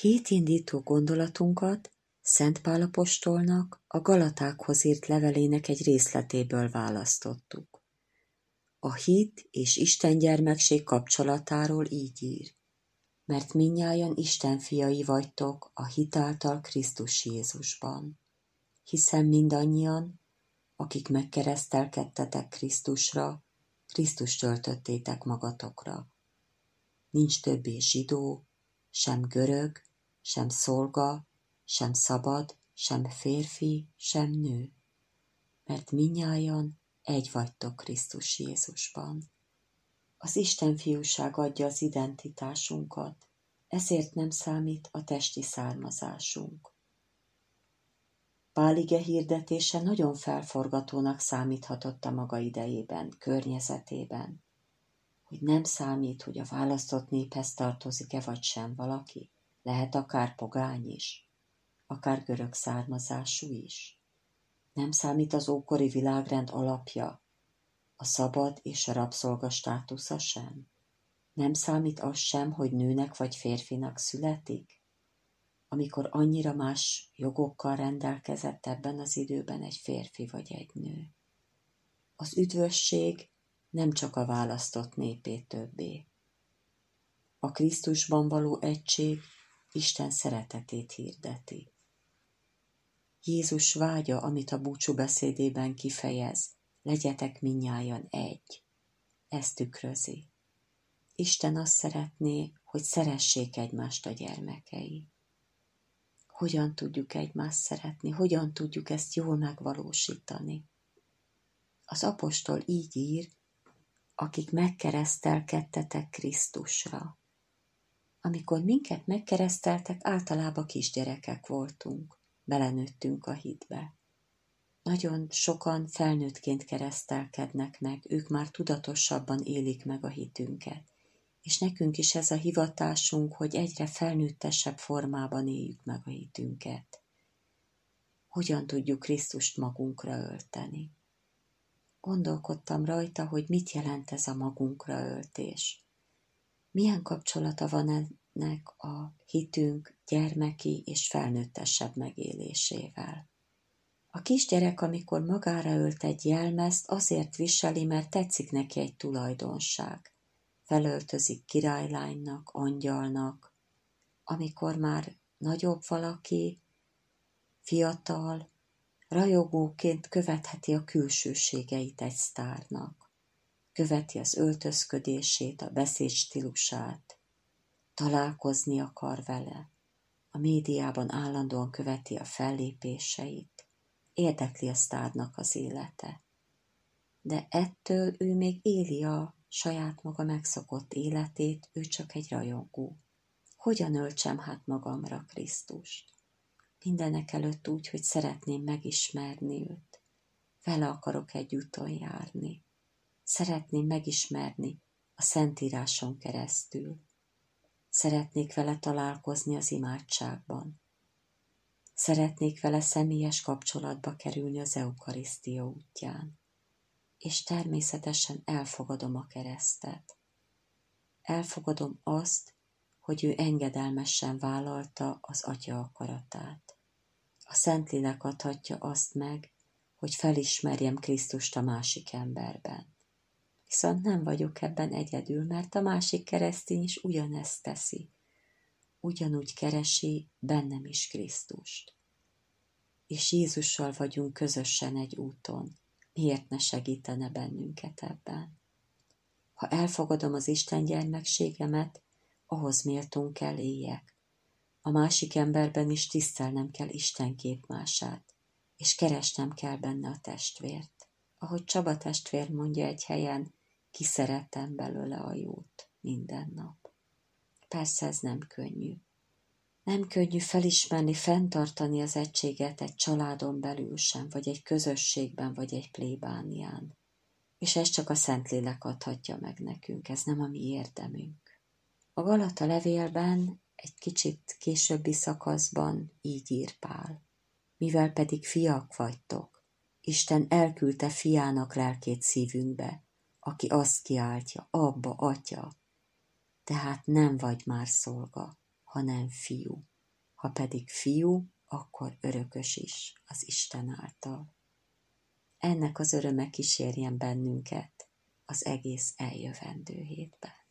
Hétindító gondolatunkat Szent Pálapostolnak a Galatákhoz írt levelének egy részletéből választottuk. A hit és Isten gyermekség kapcsolatáról így ír. Mert minnyáján Isten fiai vagytok a hitáltal Krisztus Jézusban. Hiszen mindannyian, akik megkeresztelkedtetek Krisztusra, Krisztus töltöttétek magatokra. Nincs többé zsidó, sem görög, sem szolga, sem szabad, sem férfi, sem nő, mert minnyájan egy vagytok Krisztus Jézusban. Az Isten fiúság adja az identitásunkat, ezért nem számít a testi származásunk. Pálige hirdetése nagyon felforgatónak számíthatott a maga idejében, környezetében, hogy nem számít, hogy a választott néphez tartozik-e vagy sem valaki, lehet akár pogány is, akár görög származású is. Nem számít az ókori világrend alapja, a szabad és a rabszolga státusza sem. Nem számít az sem, hogy nőnek vagy férfinak születik, amikor annyira más jogokkal rendelkezett ebben az időben egy férfi vagy egy nő. Az üdvösség nem csak a választott népé többé. A Krisztusban való egység Isten szeretetét hirdeti. Jézus vágya, amit a búcsú beszédében kifejez, legyetek minnyájan egy. Ezt tükrözi. Isten azt szeretné, hogy szeressék egymást a gyermekei. Hogyan tudjuk egymást szeretni, hogyan tudjuk ezt jól megvalósítani? Az apostol így ír, akik megkeresztelkedtetek Krisztusra. Amikor minket megkereszteltek, általában kisgyerekek voltunk, belenőttünk a hitbe. Nagyon sokan felnőttként keresztelkednek meg, ők már tudatosabban élik meg a hitünket. És nekünk is ez a hivatásunk, hogy egyre felnőttesebb formában éljük meg a hitünket. Hogyan tudjuk Krisztust magunkra ölteni? Gondolkodtam rajta, hogy mit jelent ez a magunkra öltés milyen kapcsolata van ennek a hitünk gyermeki és felnőttesebb megélésével. A kisgyerek, amikor magára ölt egy jelmezt, azért viseli, mert tetszik neki egy tulajdonság. Felöltözik királylánynak, angyalnak. Amikor már nagyobb valaki, fiatal, rajogóként követheti a külsőségeit egy sztárnak követi az öltözködését, a beszédstílusát, találkozni akar vele, a médiában állandóan követi a fellépéseit, érdekli a sztárnak az élete. De ettől ő még éli a saját maga megszokott életét, ő csak egy rajongó. Hogyan öltsem hát magamra Krisztust? Mindenek előtt úgy, hogy szeretném megismerni őt. Vele akarok egy úton járni. Szeretném megismerni a Szentíráson keresztül. Szeretnék vele találkozni az imádságban. Szeretnék vele személyes kapcsolatba kerülni az Eukarisztia útján. És természetesen elfogadom a keresztet. Elfogadom azt, hogy ő engedelmesen vállalta az Atya akaratát. A Szentlélek adhatja azt meg, hogy felismerjem Krisztust a másik emberben. Viszont nem vagyok ebben egyedül, mert a másik keresztény is ugyanezt teszi. Ugyanúgy keresi bennem is Krisztust. És Jézussal vagyunk közösen egy úton. Miért ne segítene bennünket ebben? Ha elfogadom az Isten gyermekségemet, ahhoz méltón kell éljek. A másik emberben is tisztelnem kell Isten képmását, és keresnem kell benne a testvért. Ahogy Csaba testvér mondja egy helyen, kiszerettem belőle a jót minden nap. Persze ez nem könnyű. Nem könnyű felismerni, fenntartani az egységet egy családon belül sem, vagy egy közösségben, vagy egy plébánián. És ez csak a Szentlélek adhatja meg nekünk, ez nem a mi érdemünk. A Galata levélben egy kicsit későbbi szakaszban így ír Pál. Mivel pedig fiak vagytok, Isten elküldte fiának lelkét szívünkbe, aki azt kiáltja, abba, atya. Tehát nem vagy már szolga, hanem fiú. Ha pedig fiú, akkor örökös is az Isten által. Ennek az öröme kísérjen bennünket az egész eljövendő hétben.